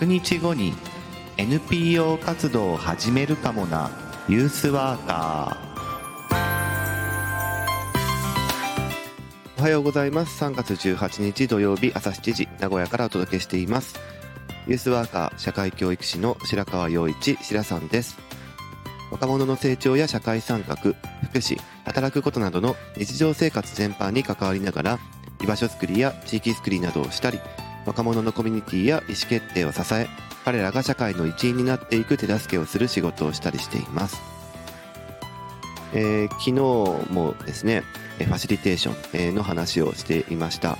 100日後に NPO 活動を始めるかもなユースワーカー。おはようございます。3月18日土曜日朝7時名古屋からお届けしています。ユースワーカー社会教育士の白川陽一白さんです。若者の成長や社会参画福祉働くことなどの日常生活全般に関わりながら居場所づくりや地域づくりなどをしたり若者のコミュニティや意思決定を支え彼らが社会の一員になっていく手助けをする仕事をしたりしています、えー、昨日もですねファシリテーションの話をしていました。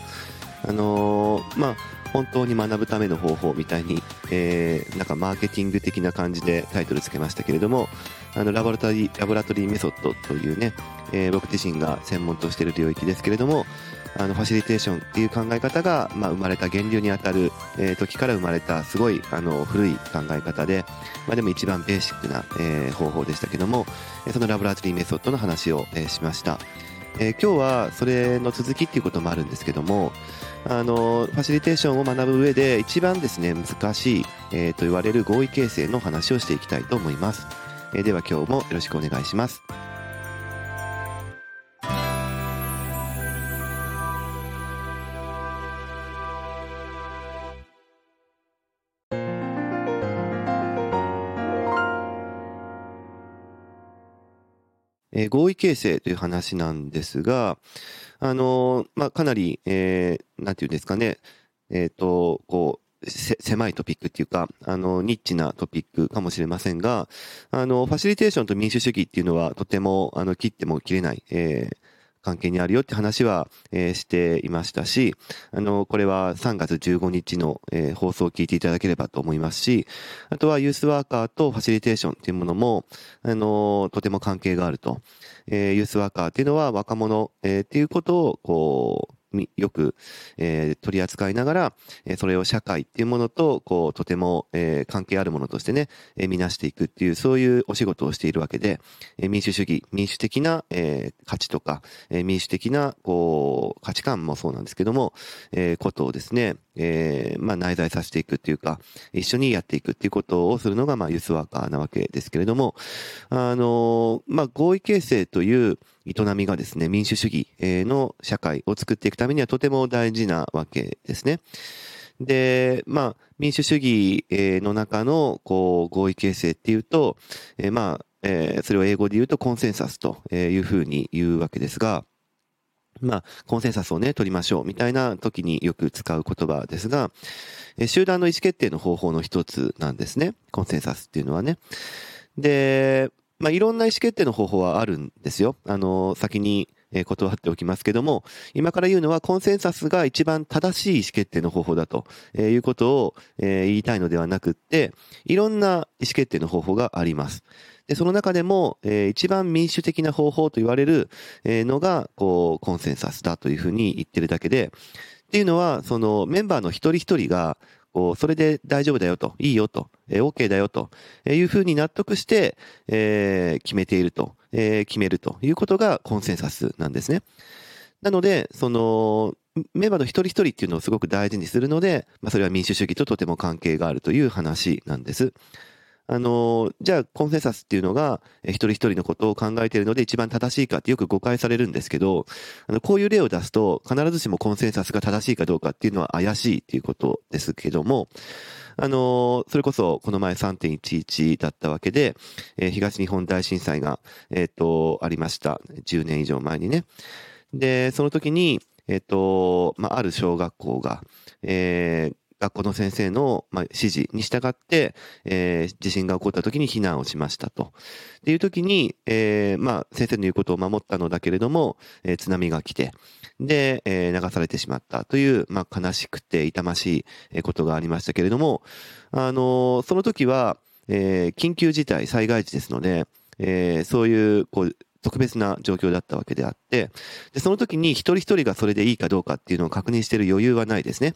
あのー、まあ本当に学ぶための方法みたいに、えー、なんかマーケティング的な感じでタイトルつけましたけれどもあのラボラトリーラボラトリーメソッドというね、えー、僕自身が専門としている領域ですけれどもあのファシリテーションっていう考え方が、まあ、生まれた源流にあたる、えー、時から生まれたすごいあの古い考え方で、まあ、でも一番ベーシックな、えー、方法でしたけどもそのラボラトリーメソッドの話を、えー、しました、えー、今日はそれの続きっていうこともあるんですけどもあのファシリテーションを学ぶ上で一番ですね難しい、えー、と言われる合意形成の話をしていきたいと思います、えー、では今日もよろしくお願いします。えー、合意形成という話なんですが、あの、まあ、かなり、えー、なんていうんですかね、えっ、ー、と、こう、狭いトピックっていうか、あの、ニッチなトピックかもしれませんが、あの、ファシリテーションと民主主義っていうのはとても、あの、切っても切れない、えー、関係にあるよって話は、えー、していましたし、あの、これは3月15日の、えー、放送を聞いていただければと思いますし、あとはユースワーカーとファシリテーションっていうものも、あの、とても関係があると。えー、ユースワーカーっていうのは若者、えー、っていうことを、こう、よく、えー、取り扱いながら、え、それを社会っていうものと、こう、とても、え、関係あるものとしてね、え、見なしていくっていう、そういうお仕事をしているわけで、え、民主主義、民主的な、え、価値とか、え、民主的な、こう、価値観もそうなんですけども、え、ことをですね、えー、まあ、内在させていくっていうか、一緒にやっていくっていうことをするのが、まあ、ユースワーカーなわけですけれども、あの、まあ、合意形成という、営みがですね、民主主義の社会を作っていくためにはとても大事なわけですね。で、まあ、民主主義の中の、こう、合意形成っていうと、えー、まあ、えー、それを英語で言うとコンセンサスというふうに言うわけですが、まあ、コンセンサスをね、取りましょうみたいな時によく使う言葉ですが、集団の意思決定の方法の一つなんですね。コンセンサスっていうのはね。で、まあ、いろんな意思決定の方法はあるんですよ。あの、先にえ断っておきますけども、今から言うのはコンセンサスが一番正しい意思決定の方法だとえいうことをえ言いたいのではなくって、いろんな意思決定の方法があります。で、その中でも、えー、一番民主的な方法と言われるえのが、こう、コンセンサスだというふうに言ってるだけで、っていうのは、そのメンバーの一人一人が、こう、それで大丈夫だよと、いいよと、えー、OK だよというふうに納得して、えー、決めていると、えー、決めるということがコンセンサスなんですね。なので、その、メンバーの一人一人っていうのをすごく大事にするので、まあ、それは民主主義ととても関係があるという話なんです。あの、じゃあコンセンサスっていうのが、一人一人のことを考えているので一番正しいかってよく誤解されるんですけど、あの、こういう例を出すと、必ずしもコンセンサスが正しいかどうかっていうのは怪しいっていうことですけども、あの、それこそこの前3.11だったわけで、えー、東日本大震災が、えっ、ー、と、ありました。10年以上前にね。で、その時に、えっ、ー、と、まあ、ある小学校が、えー、学校の先生の、指示に従って、えー、地震が起こった時に避難をしましたと。っていう時に、えー、まあ、先生の言うことを守ったのだけれども、えー、津波が来て、で、え、流されてしまったという、まあ、悲しくて痛ましいことがありましたけれども、あの、その時は、え、緊急事態、災害時ですので、え、そういう、こう、特別な状況だったわけであって、で、その時に一人一人がそれでいいかどうかっていうのを確認している余裕はないですね。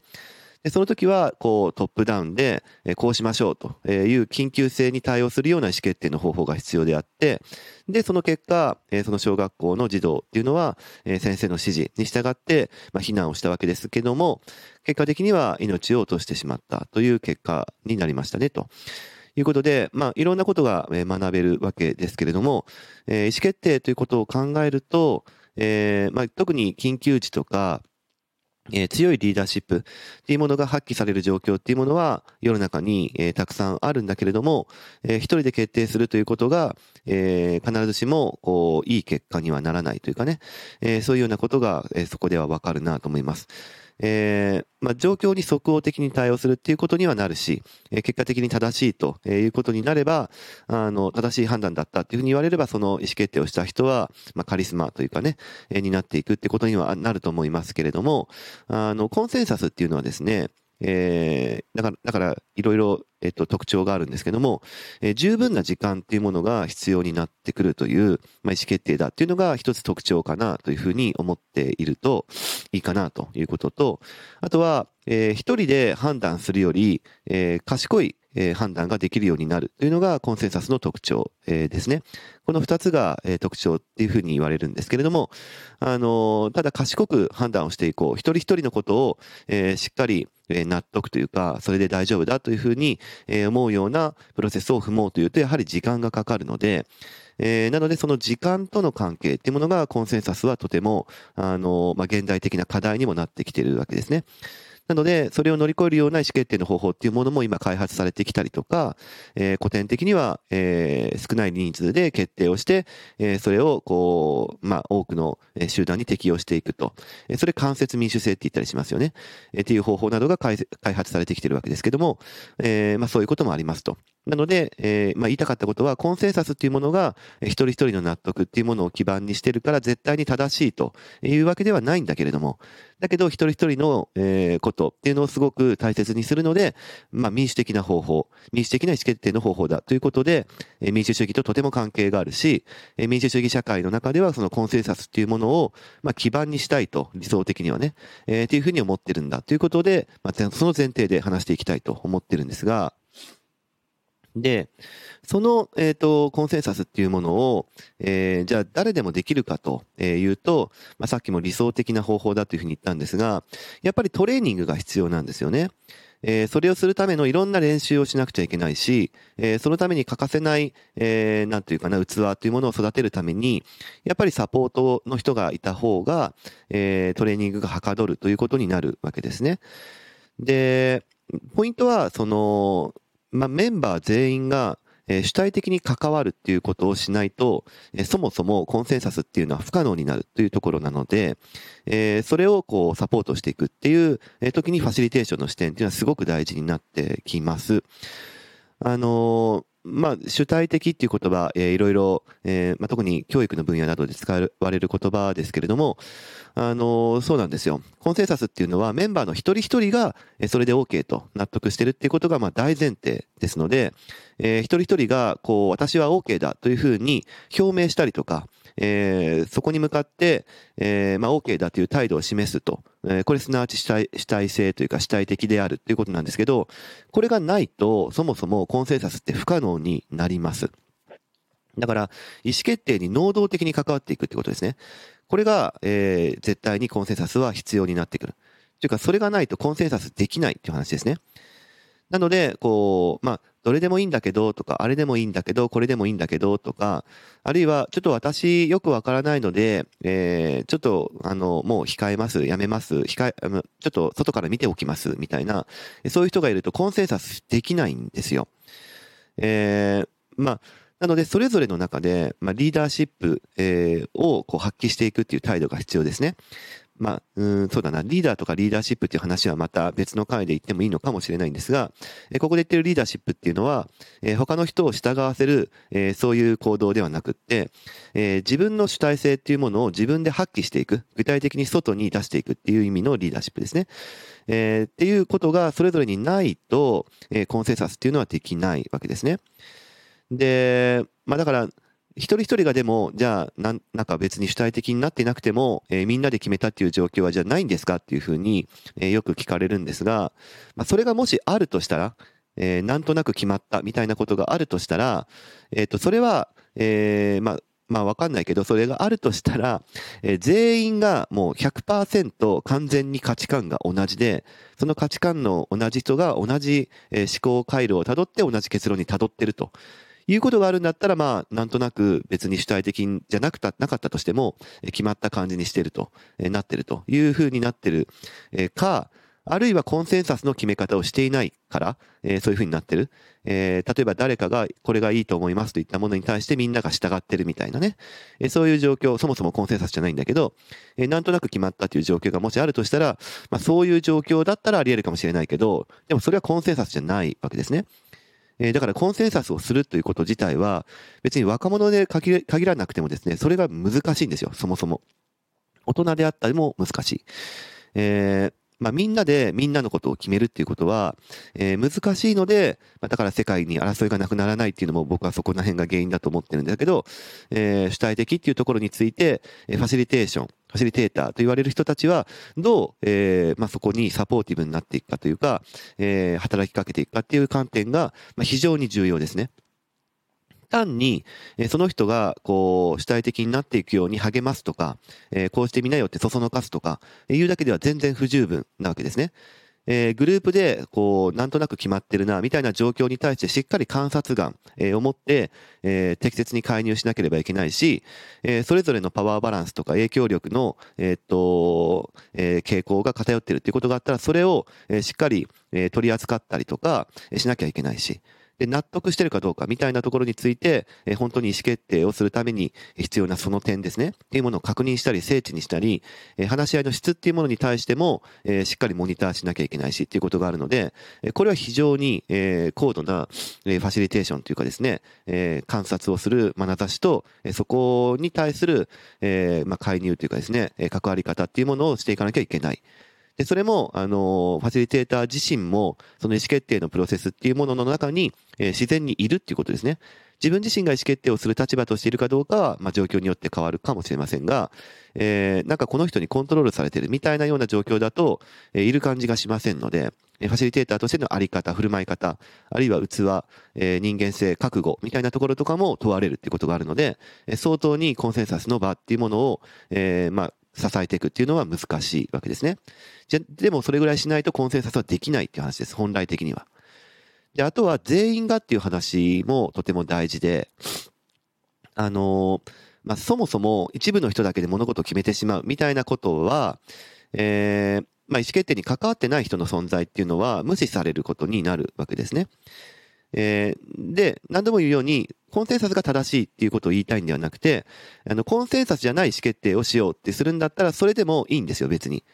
でその時は、こう、トップダウンで、えこうしましょうという緊急性に対応するような意思決定の方法が必要であって、で、その結果、えその小学校の児童っていうのは、え先生の指示に従って、まあ、避難をしたわけですけども、結果的には命を落としてしまったという結果になりましたね、と。いうことで、まあ、いろんなことが学べるわけですけれども、えー、意思決定ということを考えると、えーまあ、特に緊急時とか、えー、強いリーダーシップっていうものが発揮される状況っていうものは世の中に、えー、たくさんあるんだけれども、えー、一人で決定するということが、え、必ずしもこういい結果にはならないというかね、え、そういうようなことが、え、そこではわかるなと思います。えー、まあ、状況に即応的に対応するっていうことにはなるし、え、結果的に正しいということになれば、あの、正しい判断だったっていうふうに言われれば、その意思決定をした人は、まあ、カリスマというかね、え、になっていくってことにはなると思いますけれども、あの、コンセンサスっていうのはですね、えー、だから、だから、いろいろ、えっと、特徴があるんですけども、えー、十分な時間っていうものが必要になってくるという、まあ、意思決定だっていうのが一つ特徴かなというふうに思っているといいかなということと、あとは、えー、一人で判断するより、えー、賢いえー、判断ができるようになるというのがコンセンサスの特徴、えー、ですね。この二つが、えー、特徴っていうふうに言われるんですけれども、あのただ賢く判断をしていこう。一人一人のことを、えしっかり納得というか、それで大丈夫だというふうに、思うようなプロセスを踏もうというと、やはり時間がかかるので、えー、なのでその時間との関係っていうものがコンセンサスはとても、あの、まあ、現代的な課題にもなってきているわけですね。なので、それを乗り越えるような意思決定の方法っていうものも今開発されてきたりとか、えー、古典的には、えー、少ない人数で決定をして、えー、それを、こう、まあ、多くの集団に適用していくと。え、それ間接民主制って言ったりしますよね。え、っていう方法などが開発されてきてるわけですけども、え、まあ、そういうこともありますと。なので、えー、まあ、言いたかったことは、コンセンサスっていうものが、一人一人の納得っていうものを基盤にしてるから、絶対に正しいというわけではないんだけれども、だけど、一人一人の、えー、ことっていうのをすごく大切にするので、まあ、民主的な方法、民主的な意思決定の方法だということで、えー、民主主義ととても関係があるし、えー、民主主義社会の中では、そのコンセンサスっていうものを、まあ、基盤にしたいと、理想的にはね、えー、っていうふうに思ってるんだということで、まあ、その前提で話していきたいと思ってるんですが、で、その、えっ、ー、と、コンセンサスっていうものを、えー、じゃあ誰でもできるかというと、まあ、さっきも理想的な方法だというふうに言ったんですが、やっぱりトレーニングが必要なんですよね。えー、それをするためのいろんな練習をしなくちゃいけないし、えー、そのために欠かせない、えー、なんていうかな、器というものを育てるために、やっぱりサポートの人がいた方が、えー、トレーニングがはかどるということになるわけですね。で、ポイントは、その、まあ、メンバー全員が、え、主体的に関わるっていうことをしないと、え、そもそもコンセンサスっていうのは不可能になるというところなので、え、それをこうサポートしていくっていう、え時にファシリテーションの視点っていうのはすごく大事になってきます。あのまあ、主体的っていう言葉、えー、いろいろ、えーまあ、特に教育の分野などで使われる言葉ですけれども、あの、そうなんですよ。コンセンサスっていうのはメンバーの一人一人が、え、それで OK と納得してるっていうことが、まあ、大前提ですので、えー、一人一人が、こう、私は OK だというふうに表明したりとか、えー、そこに向かって、えー、まあ、OK だという態度を示すと。えー、これすなわち主体主体性というか主体的であるということなんですけど、これがないと、そもそもコンセンサスって不可能になります。だから、意思決定に能動的に関わっていくってことですね。これが、えー、絶対にコンセンサスは必要になってくる。というか、それがないとコンセンサスできないっていう話ですね。なので、こう、まあ、どれでもいいんだけどとか、あれでもいいんだけど、これでもいいんだけどとか、あるいは、ちょっと私よくわからないので、えー、ちょっと、あの、もう控えます、やめます、控え、ちょっと外から見ておきます、みたいな、そういう人がいるとコンセンサスできないんですよ。えー、まあ、なので、それぞれの中で、まあ、リーダーシップ、えー、をこう発揮していくっていう態度が必要ですね。まあ、うん、そうだな、リーダーとかリーダーシップっていう話はまた別の回で言ってもいいのかもしれないんですが、えここで言ってるリーダーシップっていうのは、え他の人を従わせる、えそういう行動ではなくって、え自分の主体性っていうものを自分で発揮していく、具体的に外に出していくっていう意味のリーダーシップですね。えー、っていうことがそれぞれにないと、えコンセンサスっていうのはできないわけですね。で、まあだから、一人一人がでも、じゃあ、なん、なんか別に主体的になっていなくても、えー、みんなで決めたっていう状況はじゃあないんですかっていうふうに、えー、よく聞かれるんですが、まあ、それがもしあるとしたら、えー、なんとなく決まったみたいなことがあるとしたら、えっ、と、それは、えー、まあ、まあわかんないけど、それがあるとしたら、えー、全員がもう100%完全に価値観が同じで、その価値観の同じ人が同じ、えー、思考回路をたどって同じ結論にたどってると。いうことがあるんだったら、まあ、なんとなく別に主体的じゃなくた、なかったとしても、決まった感じにしてると、え、なってるというふうになってる、え、か、あるいはコンセンサスの決め方をしていないから、えー、そういうふうになってる。えー、例えば誰かがこれがいいと思いますといったものに対してみんなが従ってるみたいなね。えー、そういう状況、そもそもコンセンサスじゃないんだけど、え、なんとなく決まったという状況がもしあるとしたら、まあそういう状況だったらあり得るかもしれないけど、でもそれはコンセンサスじゃないわけですね。えー、だからコンセンサスをするということ自体は、別に若者で限らなくてもですね、それが難しいんですよ、そもそも。大人であったりも難しい。えー、まあ、みんなでみんなのことを決めるっていうことは、えー、難しいので、まあ、だから世界に争いがなくならないっていうのも僕はそこら辺が原因だと思ってるんだけど、えー、主体的っていうところについて、ファシリテーション、ファシリテーターと言われる人たちは、どう、えー、まあ、そこにサポーティブになっていくかというか、えー、働きかけていくかっていう観点が、まあ、非常に重要ですね。単に、えその人が、こう、主体的になっていくように励ますとか、えこうしてみなよってそそのかすとか、いうだけでは全然不十分なわけですね。えー、グループで、こう、なんとなく決まってるな、みたいな状況に対してしっかり観察眼、えー、を持って、えー、適切に介入しなければいけないし、えー、それぞれのパワーバランスとか影響力の、えー、っと、えー、傾向が偏ってるっていうことがあったら、それを、えー、しっかり、えー、取り扱ったりとか、しなきゃいけないし、で、納得してるかどうかみたいなところについて、え、本当に意思決定をするために必要なその点ですね。っていうものを確認したり、精緻にしたり、え、話し合いの質っていうものに対しても、え、しっかりモニターしなきゃいけないしっていうことがあるので、えこれは非常に、え高度な、えファシリテーションというかですね、え観察をする眼差しと、えそこに対する、えま、介入というかですね、関わり方っていうものをしていかなきゃいけない。で、それも、あの、ファシリテーター自身も、その意思決定のプロセスっていうものの中に、えー、自然にいるっていうことですね。自分自身が意思決定をする立場としているかどうかは、まあ、状況によって変わるかもしれませんが、えー、なんかこの人にコントロールされてるみたいなような状況だと、えー、いる感じがしませんので、ファシリテーターとしてのあり方、振る舞い方、あるいは器、えー、人間性、覚悟みたいなところとかも問われるっていうことがあるので、えー、相当にコンセンサスの場っていうものを、えー、まあ、支えていくっていうのは難しいわけですね。じゃ、でもそれぐらいしないとコンセンサスはできないっていう話です。本来的には。で、あとは全員がっていう話もとても大事で、あのまあ、そもそも一部の人だけで物事を決めてしまうみたいなことは、えー、まあ、意思決定に関わってない人の存在っていうのは無視されることになるわけですね。えー、で、何度も言うように、コンセンサスが正しいっていうことを言いたいんではなくて、あの、コンセンサスじゃない意思決定をしようってするんだったら、それでもいいんですよ、別に。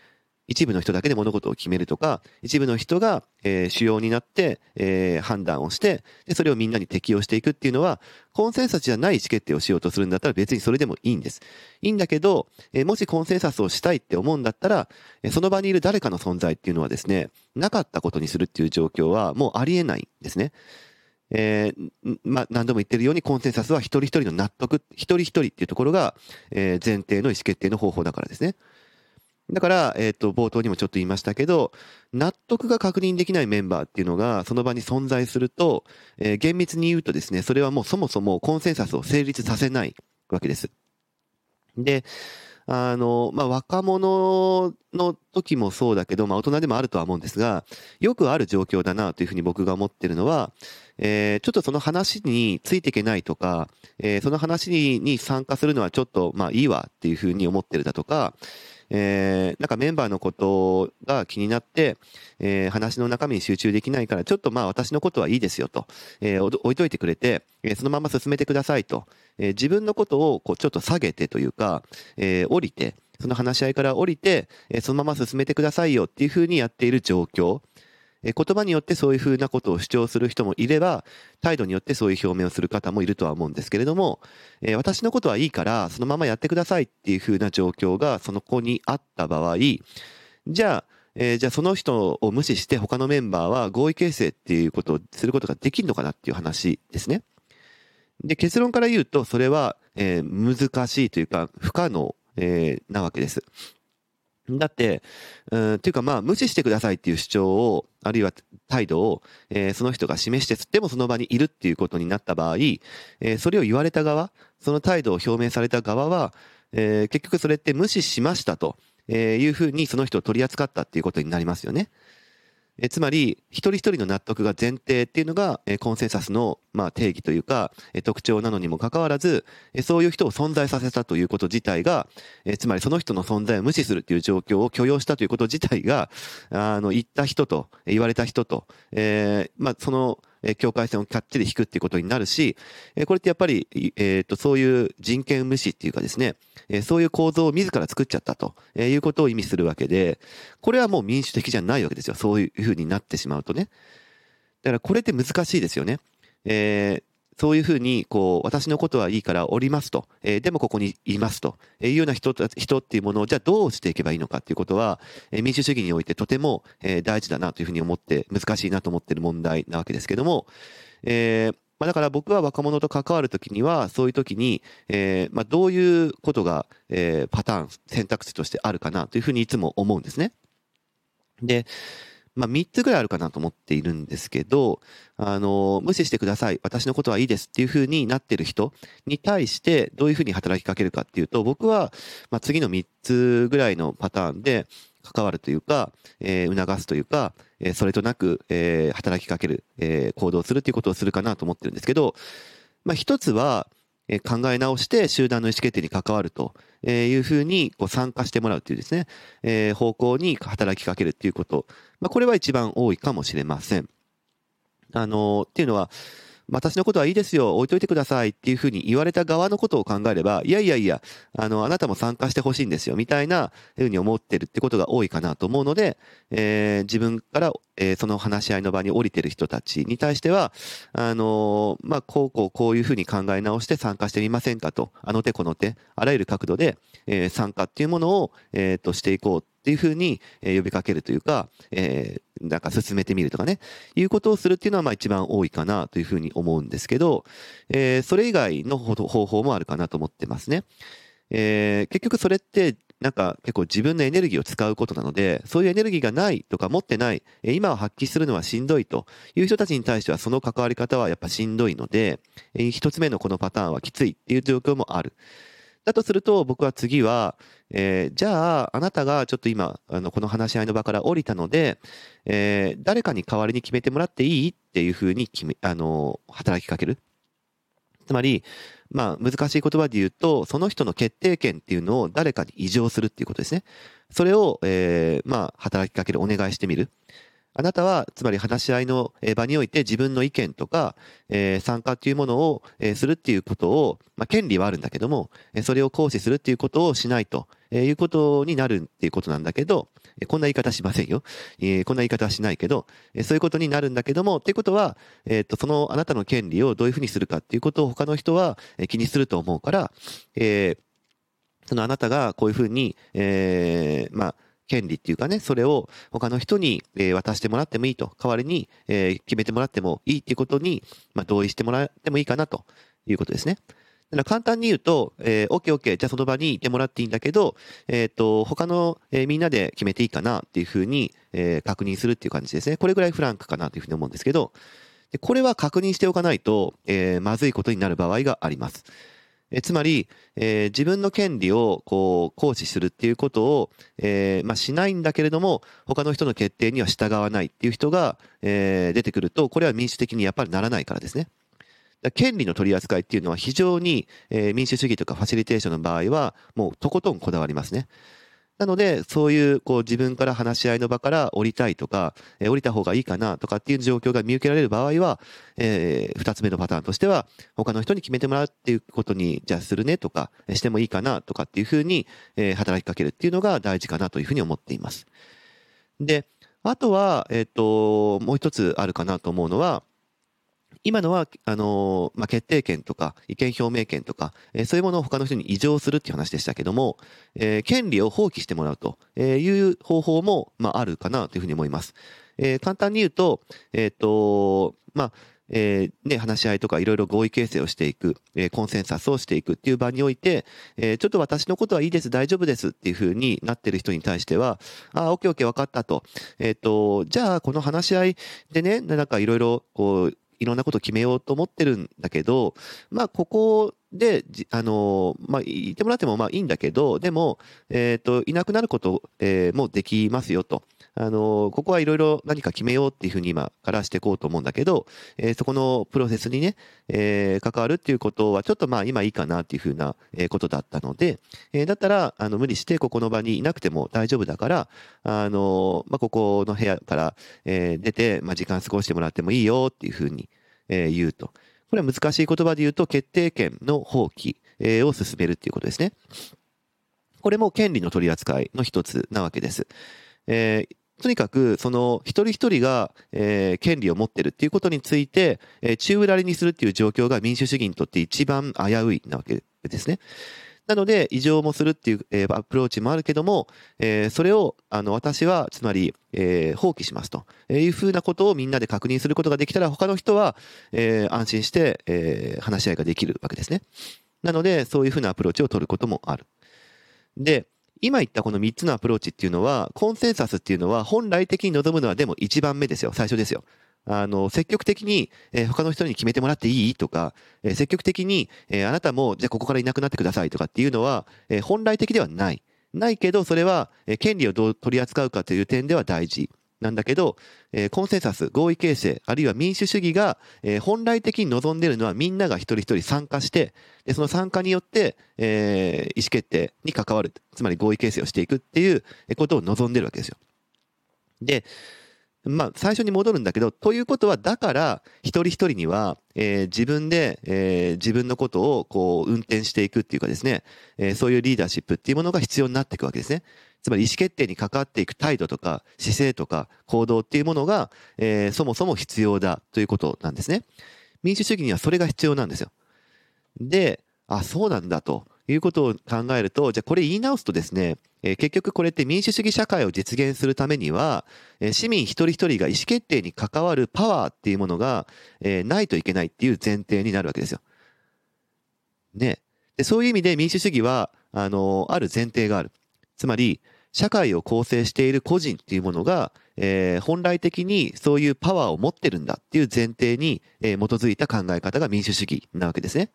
一部の人だけで物事を決めるとか、一部の人が、えー、主要になって、えー、判断をして、で、それをみんなに適用していくっていうのは、コンセンサスじゃない意思決定をしようとするんだったら別にそれでもいいんです。いいんだけど、えー、もしコンセンサスをしたいって思うんだったら、えその場にいる誰かの存在っていうのはですね、なかったことにするっていう状況はもうありえないんですね。えー、まあ、何度も言ってるようにコンセンサスは一人一人の納得、一人一人っていうところが、え、前提の意思決定の方法だからですね。だから、えっ、と、冒頭にもちょっと言いましたけど、納得が確認できないメンバーっていうのがその場に存在すると、え、厳密に言うとですね、それはもうそもそもコンセンサスを成立させないわけです。で、あの、まあ、若者の時もそうだけど、まあ、大人でもあるとは思うんですが、よくある状況だなというふうに僕が思ってるのは、えー、ちょっとその話についていけないとか、えー、その話に参加するのはちょっと、まあ、いいわっていうふうに思ってるだとか、えー、なんかメンバーのことが気になって、えー、話の中身に集中できないから、ちょっとまあ私のことはいいですよと、えー、置いといてくれて、えー、そのまま進めてくださいと、えー、自分のことをこうちょっと下げてというか、えー、降りて、その話し合いから降りて、えー、そのまま進めてくださいよっていうふうにやっている状況。え言葉によってそういうふうなことを主張する人もいれば、態度によってそういう表明をする方もいるとは思うんですけれども、え私のことはいいから、そのままやってくださいっていうふうな状況がその子にあった場合、じゃあ、えー、じゃあその人を無視して他のメンバーは合意形成っていうことをすることができるのかなっていう話ですね。で、結論から言うと、それは、えー、難しいというか、不可能、え、なわけです。だって、うん、っていうかまあ、無視してくださいっていう主張を、あるいは態度を、えー、その人が示して、でもその場にいるっていうことになった場合、えー、それを言われた側、その態度を表明された側は、えー、結局それって無視しましたとえいうふうにその人を取り扱ったっていうことになりますよね。えつまり、一人一人の納得が前提っていうのが、えコンセンサスの、まあ、定義というか、え特徴なのにもかかわらず、えそういう人を存在させたということ自体が、えつまりその人の存在を無視するという状況を許容したということ自体が、あの、言った人と、言われた人と、えー、まあ、その、え境界線をかっちり引くっていうことになるし、えこれってやっぱり、えっ、と、そういう人権無視っていうかですね、えそういう構造を自ら作っちゃったとえいうことを意味するわけで、これはもう民主的じゃないわけですよ。そういうふうになってしまうとね。だからこれって難しいですよね。えーそういうふうに、こう、私のことはいいからおりますと、えー、でもここにいますというような人人っていうものを、じゃあどうしていけばいいのかっていうことは、えー、民主主義においてとても、えー、大事だなというふうに思って、難しいなと思っている問題なわけですけども、えー、まあ、だから僕は若者と関わるときには、そういうときに、えー、まあ、どういうことが、えー、パターン、選択肢としてあるかなというふうにいつも思うんですね。で、まあ、3つぐらいあるかなと思っているんですけど、あの、無視してください。私のことはいいですっていうふうになってる人に対してどういうふうに働きかけるかっていうと、僕は、まあ、次の3つぐらいのパターンで関わるというか、えー、促すというか、えー、それとなく、えー、働きかける、え、行動するっていうことをするかなと思ってるんですけど、まあ、一つは、考え直して集団の意思決定に関わるというふうにこう参加してもらうというですね、方向に働きかけるということ。まあ、これは一番多いかもしれません。あの、っていうのは、私のことはいいですよ、置いといてくださいっていうふうに言われた側のことを考えれば、いやいやいや、あの、あなたも参加してほしいんですよ、みたいなふうに思ってるってことが多いかなと思うので、えー、自分から、えー、その話し合いの場に降りてる人たちに対しては、あのー、まあ、こうこうこういうふうに考え直して参加してみませんかと、あの手この手、あらゆる角度で、えー、参加っていうものを、えー、としていこうっていうふうに呼びかけるというか、えー、なんか進めてみるとかね、いうことをするっていうのはまあ一番多いかなというふうに思うんですけど、えー、それ以外の方法もあるかなと思ってますね。えー、結局それってなんか結構自分のエネルギーを使うことなので、そういうエネルギーがないとか持ってない、今は発揮するのはしんどいという人たちに対してはその関わり方はやっぱしんどいので、一つ目のこのパターンはきついっていう状況もある。だとすると、僕は次は、えー、じゃあ、あなたがちょっと今、あの、この話し合いの場から降りたので、えー、誰かに代わりに決めてもらっていいっていうふうに決め、あの、働きかける。つまり、まあ、難しい言葉で言うと、その人の決定権っていうのを誰かに異常するっていうことですね。それを、えー、まあ、働きかける、お願いしてみる。あなたは、つまり話し合いの場において自分の意見とか、えー、参加っていうものを、えー、するっていうことを、まあ、権利はあるんだけども、それを行使するっていうことをしないと、えー、いうことになるっていうことなんだけど、こんな言い方しませんよ。えー、こんな言い方はしないけど、えー、そういうことになるんだけども、っていうことは、えっ、と、そのあなたの権利をどういうふうにするかっていうことを他の人は気にすると思うから、えー、そのあなたがこういうふうに、えー、まあ、権利っていうかね、それを他の人に、渡してもらってもいいと、代わりに、決めてもらってもいいっていうことに、同意してもらってもいいかなということですね。だから簡単に言うと、えー、OK, OK, じゃあその場にいてもらっていいんだけど、え、ー、と、他の、えー、みんなで決めていいかなっていうふうに、えー、確認するっていう感じですね。これぐらいフランクかなというふうに思うんですけど、でこれは確認しておかないと、えー、まずいことになる場合があります。えつまり、えー、自分の権利をこう行使するっていうことを、えーまあ、しないんだけれども他の人の決定には従わないっていう人が、えー、出てくるとこれは民主的にやっぱりならないからですね。権利の取り扱いっていうのは非常に、え、民主主義とかファシリテーションの場合はもうとことんこだわりますね。なので、そういうこう自分から話し合いの場から降りたいとか、えー、降りた方がいいかなとかっていう状況が見受けられる場合は、えー、二つ目のパターンとしては、他の人に決めてもらうっていうことに、じゃあするねとか、してもいいかなとかっていうふうに、えー、働きかけるっていうのが大事かなというふうに思っています。で、あとは、えっ、ー、と、もう一つあるかなと思うのは、今のは、あのまあ、決定権とか意見表明権とか、えー、そういうものを他の人に異常するっていう話でしたけども、えー、権利を放棄してもらうという方法も、まあ、あるかなというふうに思います。えー、簡単に言うと、えっ、と、まあ、えー、ね、話し合いとかいろいろ合意形成をしていく、えー、コンセンサスをしていくっていう場において、えー、ちょっと私のことはいいです、大丈夫ですっていうふうになってる人に対しては、あ、オッケーオッケー分かったと。えっ、と、じゃあこの話し合いでね、なんかいろいろこう、いろんなことを決めようと思ってるんだけど、まあ、ここで、あの、まあ、言ってもらってもまあいいんだけど、でも、えっ、と、いなくなること、えー、もできますよと。あの、ここはいろいろ何か決めようっていうふうに今からしていこうと思うんだけど、えー、そこのプロセスにね、えー、関わるっていうことはちょっとまあ今いいかなっていうふうなことだったので、えー、だったら、あの、無理してここの場にいなくても大丈夫だから、あの、まあ、ここの部屋から、えー、出て、まあ、時間過ごしてもらってもいいよっていうふうに、えー、言うと。これは難しい言葉で言うと、決定権の放棄、を進めるっていうことですね。これも権利の取り扱いの一つなわけです。えーとにかく、その一人一人が、えー、権利を持ってるっていうことについて、えー、宙ぶりにするっていう状況が民主主義にとって一番危ういなわけですね。なので、異常もするっていう、えー、アプローチもあるけども、えー、それを、あの、私は、つまり、えー、放棄しますというふうなことをみんなで確認することができたら、他の人は、え、安心して、え、話し合いができるわけですね。なので、そういうふうなアプローチを取ることもある。で、今言ったこの3つのアプローチっていうのは、コンセンサスっていうのは本来的に望むのはでも1番目ですよ。最初ですよ。あの、積極的に、えー、他の人に決めてもらっていい？とか、えー、積極的に、えー、あなたも、じゃあここからいなくなってくださいとかっていうのは、え本来的ではない。ないけど、それは、え権利をどう取り扱うかという点では大事。なんだけど、え、コンセンサス、合意形成、あるいは民主主義が、え、本来的に望んでいるのはみんなが一人一人参加して、でその参加によって、え、意思決定に関わる、つまり合意形成をしていくっていうことを望んでるわけですよ。で、まあ、最初に戻るんだけど、ということは、だから、一人一人には、えー、自分で、えー、自分のことを、こう、運転していくっていうかですね、えー、そういうリーダーシップっていうものが必要になっていくわけですね。つまり意思決定に関わっていく態度とか、姿勢とか、行動っていうものが、え、そもそも必要だということなんですね。民主主義にはそれが必要なんですよ。で、あ、そうなんだと。いうことを考えると、じゃあこれ言い直すとですね、え、結局これって民主主義社会を実現するためには、え、市民一人一人が意思決定に関わるパワーっていうものが、え、ないといけないっていう前提になるわけですよ。ね。でそういう意味で民主主義は、あのある前提がある。つまり、社会を構成している個人っていうものが、えー、本来的にそういうパワーを持ってるんだっていう前提に、えー、基づいた考え方が民主主義なわけですね。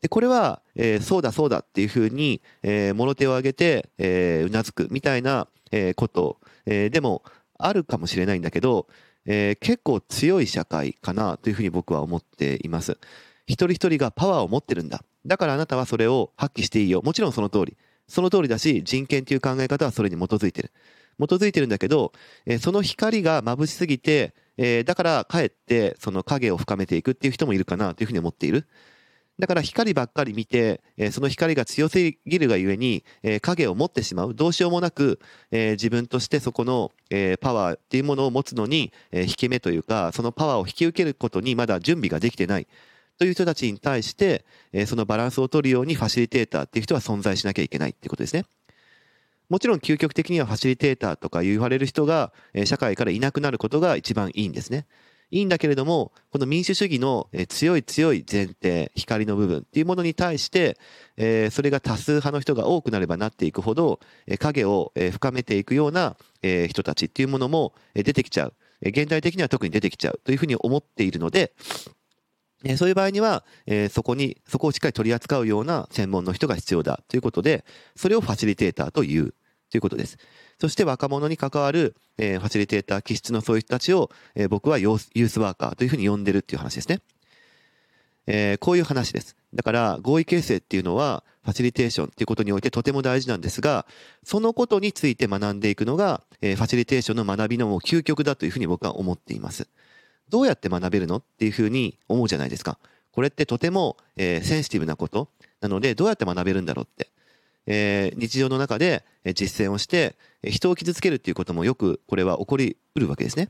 で、これは、えー、そうだそうだっていうふうに、えー、物手を挙げて、えー、うなずくみたいな、えー、こと、えー、でもあるかもしれないんだけど、えー、結構強い社会かなというふうに僕は思っています。一人一人がパワーを持ってるんだ。だからあなたはそれを発揮していいよ。もちろんその通り。その通りだし、人権という考え方はそれに基づいてる。基づいてるんだけど、えー、その光が眩しすぎて、えー、だからかえってその影を深めていくっていう人もいるかなというふうに思っている。だから光ばっかり見て、その光が強すぎるがゆえに、影を持ってしまう。どうしようもなく、自分としてそこの、パワーっていうものを持つのに、引け目というか、そのパワーを引き受けることにまだ準備ができてない。という人たちに対して、そのバランスを取るようにファシリテーターっていう人は存在しなきゃいけないっていうことですね。もちろん究極的にはファシリテーターとか言われる人が、社会からいなくなることが一番いいんですね。いいんだけれども、この民主主義の強い強い前提、光の部分っていうものに対して、えそれが多数派の人が多くなればなっていくほど、影を深めていくような人たちっていうものも出てきちゃう。現代的には特に出てきちゃうというふうに思っているので、そういう場合には、そこに、そこをしっかり取り扱うような専門の人が必要だということで、それをファシリテーターというということです。そして若者に関わる、えー、ファシリテーター、気質のそういう人たちを、えー、僕はユースワーカーというふうに呼んでるっていう話ですね。えー、こういう話です。だから合意形成っていうのはファシリテーションっていうことにおいてとても大事なんですが、そのことについて学んでいくのが、えー、ファシリテーションの学びの究極だというふうに僕は思っています。どうやって学べるのっていうふうに思うじゃないですか。これってとても、えー、センシティブなこと。なので、どうやって学べるんだろうって。えー、日常の中で実践をして、人を傷つけるっていうこともよくこれは起こりうるわけですね。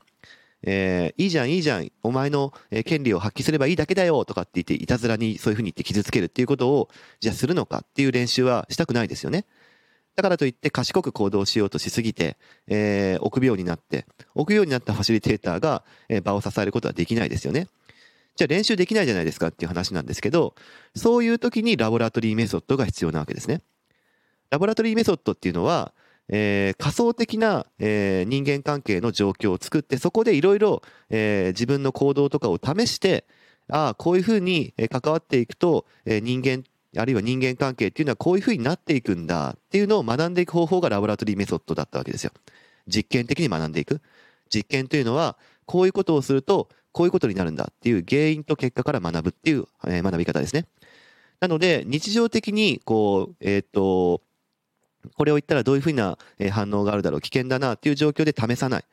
えー、いいじゃん、いいじゃん、お前の権利を発揮すればいいだけだよとかって言って、いたずらにそういうふうに言って傷つけるっていうことを、じゃあするのかっていう練習はしたくないですよね。だからといって賢く行動しようとしすぎて、えー、臆病になって、臆病になったファシリテーターが、え、場を支えることはできないですよね。じゃあ練習できないじゃないですかっていう話なんですけど、そういう時にラボラトリーメソッドが必要なわけですね。ラボラトリーメソッドっていうのは、えー、仮想的な、えー、人間関係の状況を作ってそこでいろいろ自分の行動とかを試してああこういうふうに関わっていくと、えー、人間あるいは人間関係っていうのはこういうふうになっていくんだっていうのを学んでいく方法がラボラトリーメソッドだったわけですよ。実験的に学んでいく。実験というのはこういうことをするとこういうことになるんだっていう原因と結果から学ぶっていう、えー、学び方ですね。なので日常的にこうえっ、ー、とこれを言ったらどういうふうな反応があるだろう危険だなっていう状況で試さない、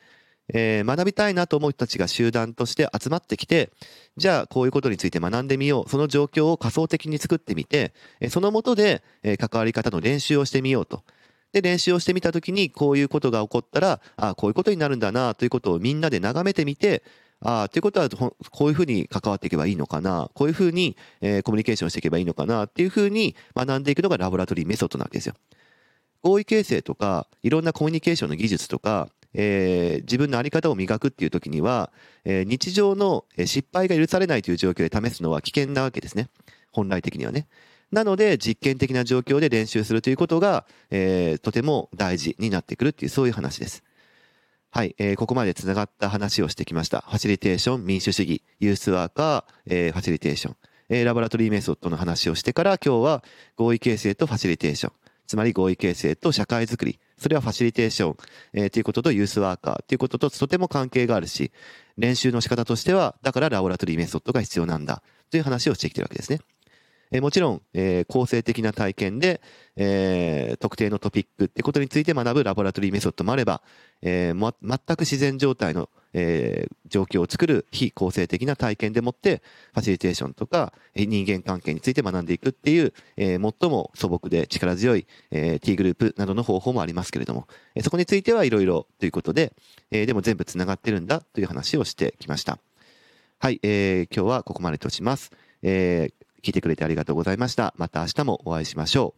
えー、学びたいなと思う人たちが集団として集まってきてじゃあこういうことについて学んでみようその状況を仮想的に作ってみてそのもとで関わり方の練習をしてみようと。で練習をしてみた時にこういうことが起こったらあこういうことになるんだなということをみんなで眺めてみてああということはこういうふうに関わっていけばいいのかなこういうふうに、えー、コミュニケーションしていけばいいのかなっていうふうに学んでいくのがラボラトリーメソッドなわけですよ。合意形成とかいろんなコミュニケーションの技術とか、えー、自分の在り方を磨くっていう時には、えー、日常の失敗が許されないという状況で試すのは危険なわけですね本来的にはね。なので実験的な状況で練習するということが、えー、とても大事になってくるっていうそういう話です。はい、えー、ここまでつながった話をしてきました。ファシリテーション、民主主義、ユースワーカー、えー、ファシリテーション、えー、ラボラトリーメソッドの話をしてから今日は合意形成とファシリテーション、つまり合意形成と社会づくり、それはファシリテーション、えー、ということとユースワーカーということととても関係があるし、練習の仕方としては、だからラボラトリーメソッドが必要なんだ。という話をしてきてるわけですね。えー、もちろん、えー、構成的な体験で、えー、特定のトピックってことについて学ぶラボラトリーメソッドもあれば、えー、ま、全く自然状態の、えー、状況を作る非構成的な体験でもってファシリテーションとか人間関係について学んでいくっていう、えー、最も素朴で力強い、えー、T グループなどの方法もありますけれども、えー、そこについてはいろいろということで、えー、でも全部つながってるんだという話をしてきました。はい、えー、今日はここまでとします。えー聞いてくれてありがとうございました。また明日もお会いしましょ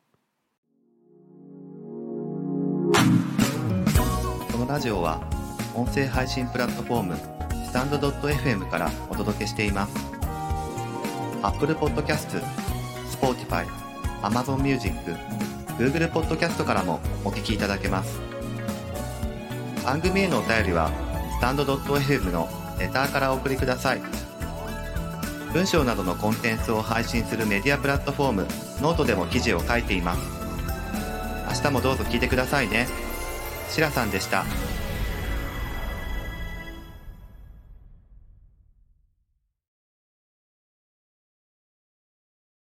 う。このラジオは音声配信プラットフォームスタンド .fm からお届けしています。Apple Podcast、Spotify、Amazon Music、Google Podcast からもお聞きいただけます。番組へのお便りはスタンド .fm のレターからお送りください。文章などのコンテンツを配信するメディアプラットフォームノートでも記事を書いています明日もどうぞ聞いてくださいねしらさんでした。